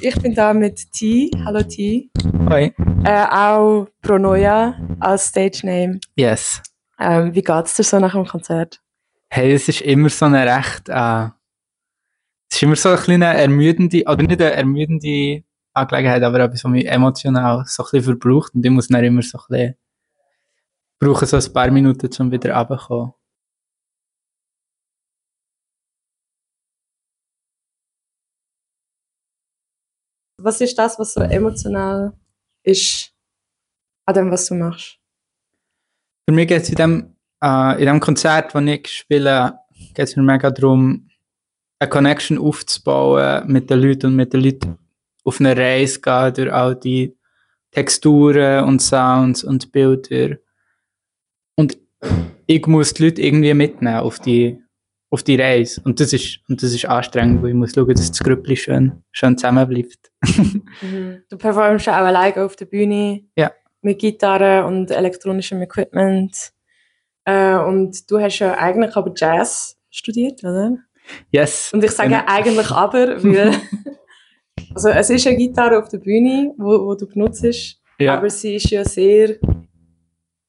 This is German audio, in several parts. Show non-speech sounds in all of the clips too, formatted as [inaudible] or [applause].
Ich bin da mit T. Hallo T. Hoi. Äh, auch Pronoia als Stage Name. Yes. Ähm, wie geht's dir so nach dem Konzert? Hey, es ist immer so eine recht, äh, es ist immer so eine kleine ermüdende, oder nicht eine ermüdende Angelegenheit, aber etwas, was mich emotional so ein bisschen verbraucht und ich muss dann immer so ein bisschen, brauche so ein paar Minuten, um wieder runterzukommen. Was ist das, was so emotional ist an dem, was du machst? Für mich geht es in dem, äh, in dem Konzert, das ich spiele, geht es mir mega darum, eine Connection aufzubauen mit den Leuten und mit den Leuten auf eine Reise gehen durch all die Texturen und Sounds und Bilder. Und ich muss die Leute irgendwie mitnehmen auf die, auf die Reise. Und das ist, und das ist anstrengend, weil ich muss schauen, dass das Grüppli schön, schön zusammenbleibt. [laughs] Mhm. Du performst ja auch alleine auf der Bühne. Ja. Mit Gitarre und elektronischem Equipment. Äh, und du hast ja eigentlich aber Jazz studiert, oder? Yes. Und ich sage Genau. eigentlich aber, weil [laughs] also es ist eine Gitarre auf der Bühne, wo, wo du benutzt, Ja. aber sie ist ja sehr,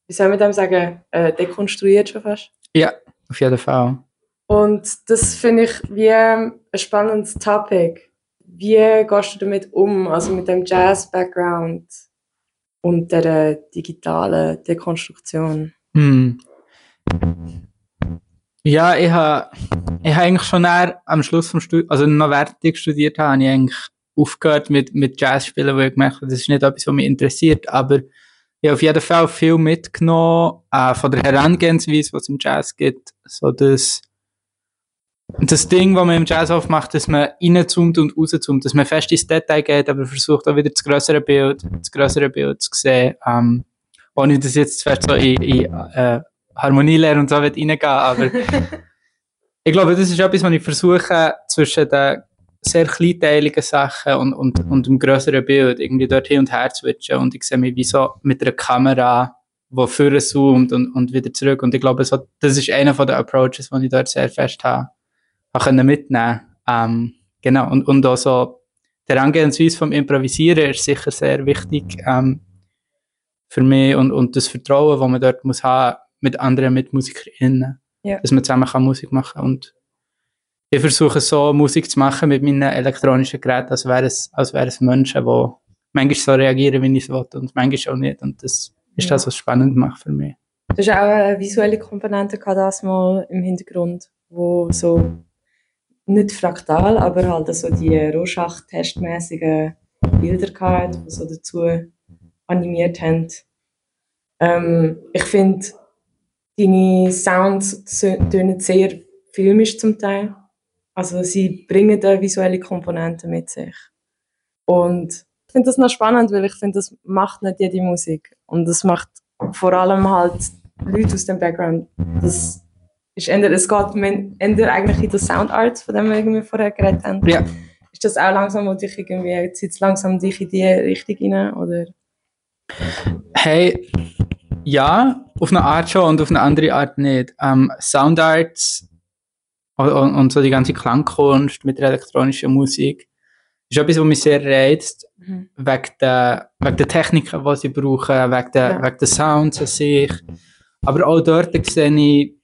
wie soll man dem sagen, äh, dekonstruiert schon fast. ja, auf jeden Fall. Und das finde ich wie ein spannendes Topic. Wie gehst du damit um, also mit dem Jazz-Background und der digitalen Dekonstruktion? Hm. Ja, ich habe ich ha eigentlich schon am Schluss vom Studium, also noch während ich studiert habe, habe ich eigentlich aufgehört mit, mit Jazz spielen, weil ich gemerkt habe, das ist nicht etwas, was mich interessiert, aber ich habe auf jeden Fall viel mitgenommen äh, von der Herangehensweise, was es im Jazz gibt, so das das Ding, was man im Jazz oft macht, dass man reinzoomt und rauszoomt, dass man fest ins Detail geht, aber versucht auch wieder das größere Bild, das größere Bild zu sehen, ähm, ohne dass jetzt fest so in, in äh, Harmonielehre und so will reingehen, aber [laughs] ich glaube, das ist etwas, was ich versuche, zwischen den sehr kleinteiligen Sachen und, und, und dem größeren Bild irgendwie dort hin und her zu switchen. Und ich sehe mich wie so mit einer Kamera, die vorne zoomt und, und wieder zurück. Und ich glaube, so, das ist einer den Approaches, die ich dort sehr fest habe können mitnehmen ähm, genau, und, und auch so die Herangehensweise vom Improvisieren ist sicher sehr wichtig ähm, für mich und, und das Vertrauen, das man dort muss haben mit anderen MitmusikerInnen, Ja. dass man zusammen kann Musik machen und ich versuche so Musik zu machen mit meinen elektronischen Geräten, als wäre es, als wäre es Menschen, die manchmal so reagieren, wie ich es will und manchmal auch nicht und das ist Ja. das, was es spannend macht für mich. Du hast auch eine visuelle Komponente gehabt, das mal im Hintergrund, wo so nicht fraktal, aber halt so die Rorschach-testmäßigen Bilder gehabt, die so dazu animiert haben. Ähm, ich finde, deine Sounds tönen sehr filmisch zum Teil. Also sie bringen eine visuelle Komponente mit sich. Und ich finde das noch spannend, weil ich finde, das macht nicht jede Musik. Und das macht vor allem halt Leute aus dem Background. Das ist eher, es geht eher eigentlich in den Sound Arts, von dem wir irgendwie vorher geredet haben. Ja. Ist das auch langsam, wo dich irgendwie, zieht langsam dich in die Richtung rein, oder? Hey, ja, auf eine Art schon und auf eine andere Art nicht. Ähm, Soundarts und, und, und so die ganze Klangkunst mit der elektronischen Musik ist etwas, was mich sehr reizt, Mhm. wegen der, wegen der Techniken, die sie brauchen, wegen der, Ja. wegen der Sounds an sich. Aber auch dort sehe ich,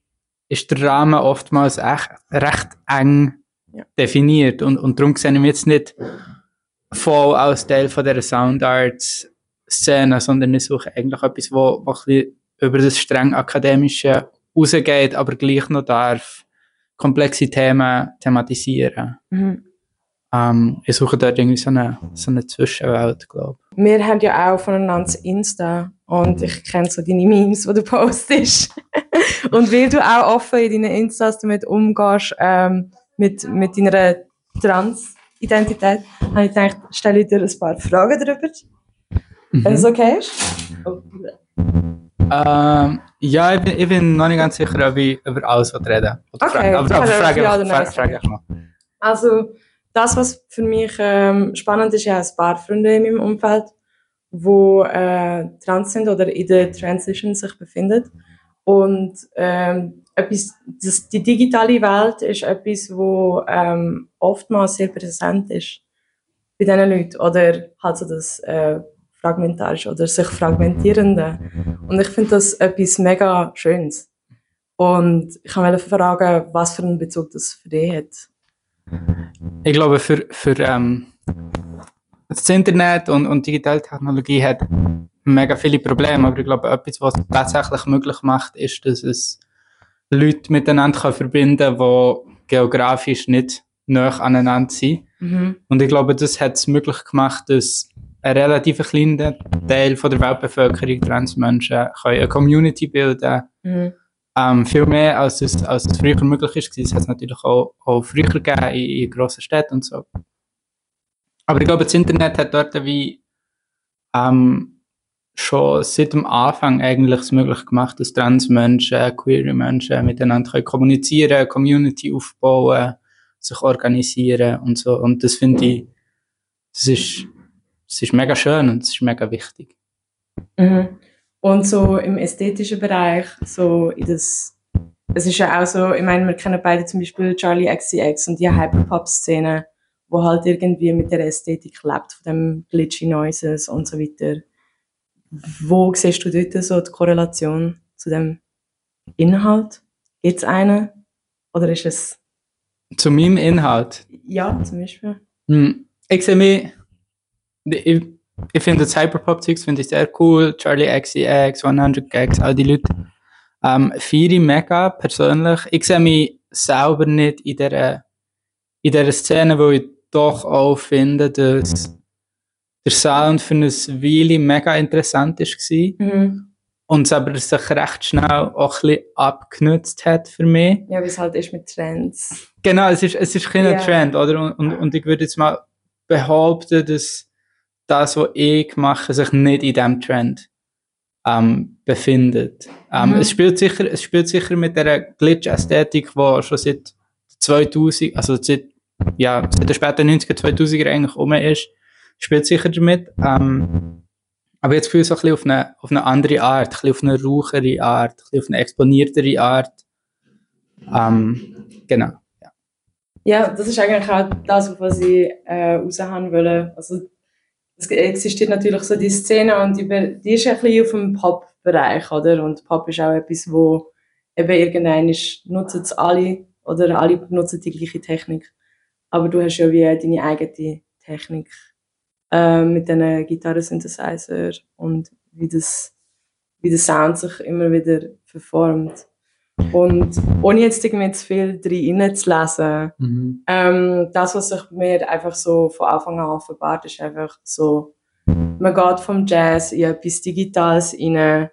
ist der Rahmen oftmals echt, recht eng Ja. definiert und, und darum sehe ich mich jetzt nicht voll als Teil von dieser Soundarts Szene, sondern ich suche eigentlich etwas, wo, wo ein über das streng akademische rausgeht, aber gleich noch darf komplexe Themen thematisieren. Mhm. Ähm, ich suche dort irgendwie so eine, so eine Zwischenwelt, glaube Wir haben ja auch voneinander das Insta und ich kenne so deine Memes, die du [laughs] postest. und weil du auch offen in deinen Instas damit umgehst, ähm, mit, mit deiner Trans-Identität, habe ich gedacht, stelle ich dir ein paar Fragen darüber, ich. wenn es okay ist. Ähm, ja, ich bin, ich bin noch nicht ganz sicher, ob ich über alles reden will. Okay, aber, aber frage ja frage, frage einfach mal. Also, das, was für mich ähm, spannend ist, ich habe ein paar Freunde in meinem Umfeld, wo äh, trans sind oder in der Transition sich befinden. Und ähm, etwas, das, die digitale Welt ist etwas, wo ähm, oftmals sehr präsent ist bei diesen Leuten. Oder halt so das äh, Fragmentarische oder sich Fragmentierende. Und ich finde das etwas mega Schönes. Und ich wollte fragen, was für einen Bezug das für dich hat. Ich glaube, für, für ähm, das Internet und, und digitale Technologie hat mega viele Probleme, aber ich glaube, etwas, was es tatsächlich möglich macht, ist, dass es Leute miteinander kann verbinden kann, die geografisch nicht nah aneinander sind. Mhm. Und ich glaube, das hat es möglich gemacht, dass ein relativ kleiner Teil von der Weltbevölkerung, Transmenschen, eine Community bilden mhm. ähm, viel mehr, als es, als es früher möglich ist. Es hat es natürlich auch, auch früher gegeben in, in grossen Städten und so. Aber ich glaube, das Internet hat dort wie ähm, schon seit dem Anfang eigentlich es möglich gemacht, dass Transmenschen, queere Menschen miteinander können kommunizieren, Community aufbauen, sich organisieren und so. Und das finde ich, das ist, das ist mega schön und das ist mega wichtig. Mhm. Und so im ästhetischen Bereich, so in das, es ist ja auch so, ich meine, wir kennen beide zum Beispiel Charlie XCX und die Hyperpop-Szene, wo halt irgendwie mit der Ästhetik lebt, von dem Glitchy Noises und so weiter. Wo siehst du dort so die Korrelation zu dem Inhalt? Gibt es eine? Oder ist es... Zu meinem Inhalt? Ja, zum Beispiel. Hm. Ich sehe mich... Ich, ich finde das Hyperpop-Zeugs finde ich sehr cool. Charlie XCX, 100 Gags, all die Leute. Ähm, Firi mega, persönlich. Ich sehe mich selber nicht in dieser, in dieser Szene, wo ich doch auch finde, dass der Sound für eine Weile mega interessant war. Mhm. Und es aber sich recht schnell auch ein bisschen abgenutzt hat für mich. Ja, wie es halt ist mit Trends. Genau, es ist, es ist kein yeah. Trend, oder? Und, und, und ich würde jetzt mal behaupten, dass das, was ich mache, sich nicht in diesem Trend ähm, befindet. Ähm, mhm. es, spielt sicher, es spielt sicher mit der Glitch-Ästhetik, die schon seit 2000, also seit, ja, seit den späten 90er, 2000er eigentlich um ist, spielt sicher damit. Ähm, aber jetzt fühle ich so ein bisschen auf eine, auf eine andere Art, ein bisschen auf eine rauchere Art, ein bisschen auf eine exponiertere Art. Ähm, genau. Ja. ja, das ist eigentlich auch das, was ich äh, raushaben will. Also, es existiert natürlich so die Szene und die, die ist ein bisschen auf dem Pop-Bereich, oder? Und Pop ist auch etwas, wo eben irgendein ist, nutzen es alle oder alle benutzen die gleiche Technik. Aber du hast ja wie deine eigene Technik äh, mit diesen Gitarren-Synthesizer und wie das, wie der Sound sich immer wieder verformt. Und ohne jetzt irgendwie zu viel drin zu lesen, mhm. ähm, das, was sich mir einfach so von Anfang an offenbart, ist einfach so, man geht vom Jazz in etwas Digitales rein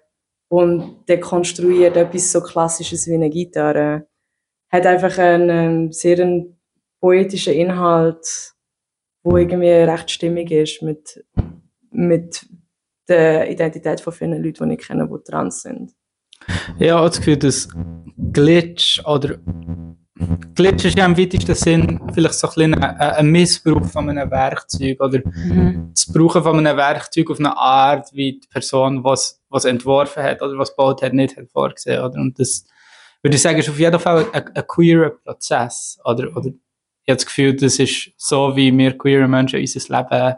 und dekonstruiert etwas so Klassisches wie eine Gitarre. Hat einfach einen sehr einen poetischen Inhalt, wo irgendwie recht stimmig ist mit, mit der Identität von vielen Leuten, die ich kenne, die trans sind. Ja, ich habe das Gefühl, dass Glitch oder Glitch ist ja im weitesten Sinn vielleicht so ein, ein, ein Missbrauch von einem Werkzeug oder mhm. das Brauchen von einem Werkzeug auf eine Art, wie die Person, was was entworfen hat oder was gebaut hat, nicht hat vorgesehen. Oder? Und das würde ich sagen, ist auf jeden Fall ein, ein queerer Prozess. Oder, oder habe das Gefühl, das ist so, wie wir queere Menschen unser Leben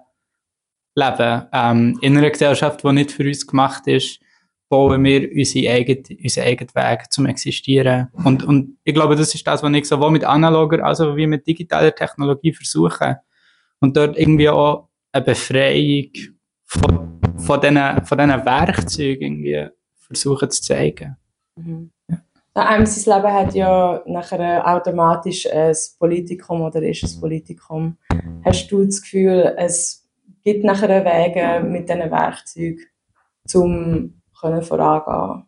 leben. Ähm, in einer Gesellschaft, die nicht für uns gemacht ist, bauen wir unsere eigene, unseren eigenen Weg zum Existieren. Und, und ich glaube, das ist das, was ich sowohl mit analoger als auch mit digitaler Technologie versuche. Und dort irgendwie auch eine Befreiung von, von diesen, von Werkzeugen irgendwie versuchen zu zeigen. Mhm. Einem sein Leben hat ja nachher automatisch ein Politikum oder ist ein Politikum. Hast du das Gefühl, es gibt nachher Wege mit diesen Werkzeugen, um vorangehen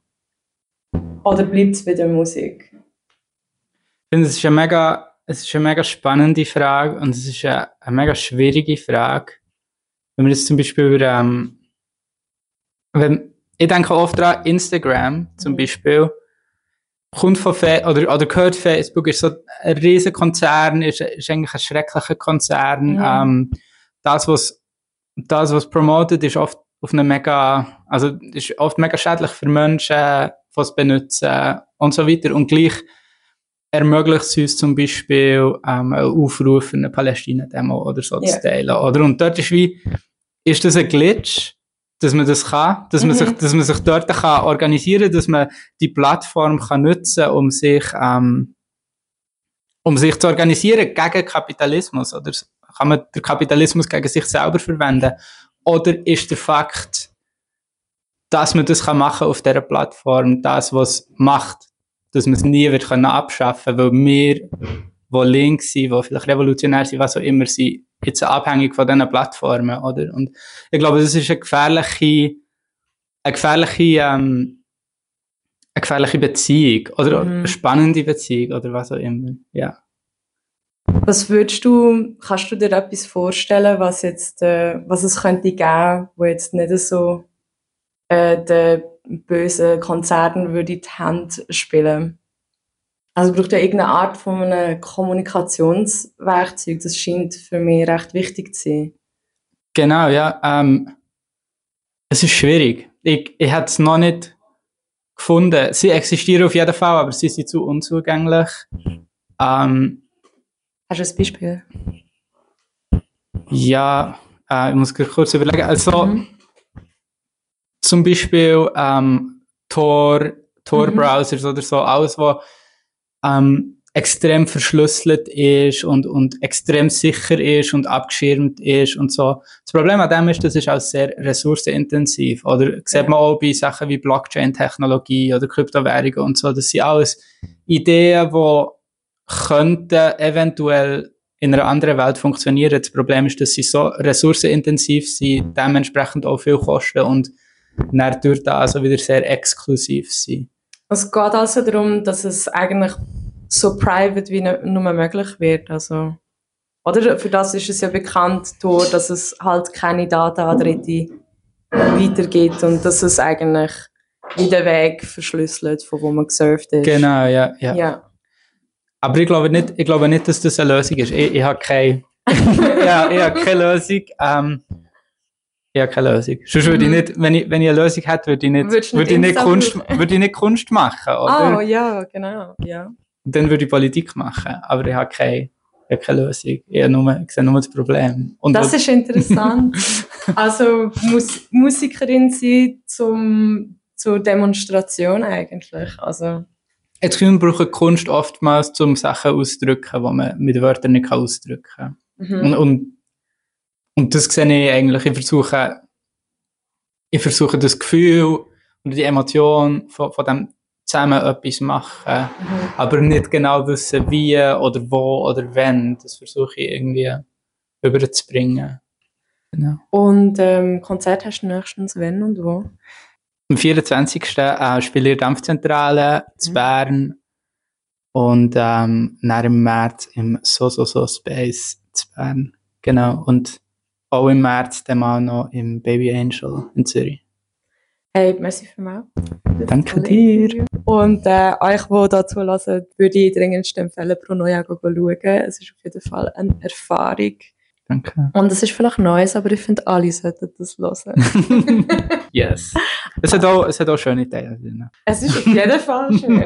Oder bleibt es bei der Musik? Ich finde, es ist eine mega, es ist eine mega spannende Frage und es ist eine, eine mega schwierige Frage. Wenn wir jetzt zum Beispiel über, ähm, wenn, ich denke oft an Instagram zum mhm. Beispiel, kommt von Fe oder, oder gehört Facebook, ist so ein riesen Konzern, ist, ist eigentlich ein schrecklicher Konzern. Mhm. Ähm, das, was, das, was promotet, ist oft auf eine mega, also, ist oft mega schädlich für Menschen, die es benutzen und so weiter. Und gleich ermöglicht es uns zum Beispiel ähm, einen Aufruf für eine Palästina-Demo oder so Ja. zu teilen. Oder? Und dort ist wie, ist das ein Glitch, dass man das kann, dass man Mhm. sich, dass man sich dort kann organisieren, dass man die Plattform kann nutzen, um sich, ähm, um sich zu organisieren gegen Kapitalismus oder kann man den Kapitalismus gegen sich selber verwenden? Oder ist der Fakt, dass man das kann machen auf dieser Plattform, das, was macht, dass man es nie wird können abschaffen weil wir, die links sind, die vielleicht revolutionär sind, was auch immer sind, jetzt abhängig von diesen Plattformen, oder? Und ich glaube, das ist eine gefährliche, eine gefährliche, ähm, eine gefährliche Beziehung, oder Mhm. eine spannende Beziehung, oder was auch immer, ja. Was würdest du, kannst du dir etwas vorstellen, was jetzt, äh, was es könnte geben, wo jetzt nicht so äh, den bösen Konzernen würde die Hand spielen? Also braucht ja irgendeine Art von einem Kommunikationswerkzeug. Das scheint für mich recht wichtig zu sein. Genau, ja. Ähm, es ist schwierig. Ich, ich habe es noch nicht gefunden. Sie existieren auf jeden Fall, aber sie sind zu unzugänglich. Ähm, Hast du ein Beispiel? ja, äh, ich muss kurz überlegen. Also, Mhm. zum Beispiel ähm, Tor, Mhm. Tor-Browsers oder so, alles, was ähm, extrem verschlüsselt ist und, und extrem sicher ist und abgeschirmt ist und so. Das Problem an dem ist, das ist auch sehr ressourcenintensiv. Oder sieht man auch bei Sachen wie Blockchain-Technologie oder Kryptowährungen und so. Das sind alles Ideen, die könnten eventuell in einer anderen Welt funktionieren. Das Problem ist, dass sie so ressourcenintensiv sind, dementsprechend auch viel kosten und dann durch das auch wieder sehr exklusiv sind. Es geht also darum, dass es eigentlich so private wie nur möglich wird. Also, oder für das ist es ja bekannt, durch, dass es halt keine Daten an Dritte weitergeht und dass es eigentlich wie den Weg verschlüsselt, von wo man gesurft ist. Genau, ja, ja. Ja. Aber ich glaube nicht, ich glaube nicht, dass das eine Lösung ist. Ich, ich habe keine, [laughs] ja, ich habe keine Lösung. Ähm, ich habe keine Lösung. Sonst würde ich Mhm. nicht, wenn ich, wenn ich eine Lösung hätte, würde ich nicht, Würdest würde ich nicht Kunst, würde ich nicht Kunst machen, oder? Oh ja, genau. Ja. Dann würde ich Politik machen. Aber ich habe keine, ich habe keine Lösung. Ich, nur, ich sehe nur das Problem. Und Das ist interessant. [laughs] also Mus Musikerin sein zum, zur Demonstration eigentlich. Also, Jetzt können wir brauchen Kunst oftmals, um Sachen auszudrücken, die man mit Wörtern nicht ausdrücken kann. mhm. Und, und, und das sehe ich eigentlich, ich versuche, ich versuche das Gefühl und die Emotion von, von dem zusammen etwas machen, Mhm. aber nicht genau wissen, wie oder wo oder wenn. Das versuche ich irgendwie überzubringen. Genau. Und ähm, Konzert hast du nächstens wenn und wo? Am 24. Äh, spiele ich Dampfzentrale zu Mhm. Bern und ähm, dann im März im So So So Space zu Bern. Genau. Und auch im März dann mal noch im Baby Angel in Zürich. Hey, merci vielmals. Danke dir. Und äh, euch, die dazu hören, würde ich dringendst empfehlen, Pro Neujahr schauen. Es ist auf jeden Fall eine Erfahrung. Danke. Und es ist vielleicht Neues, aber ich finde, alle sollten das hören. [laughs] [laughs] [laughs] yes. Es hat auch, es hat auch schöne Teile drin. es ist auf jeden Fall schön.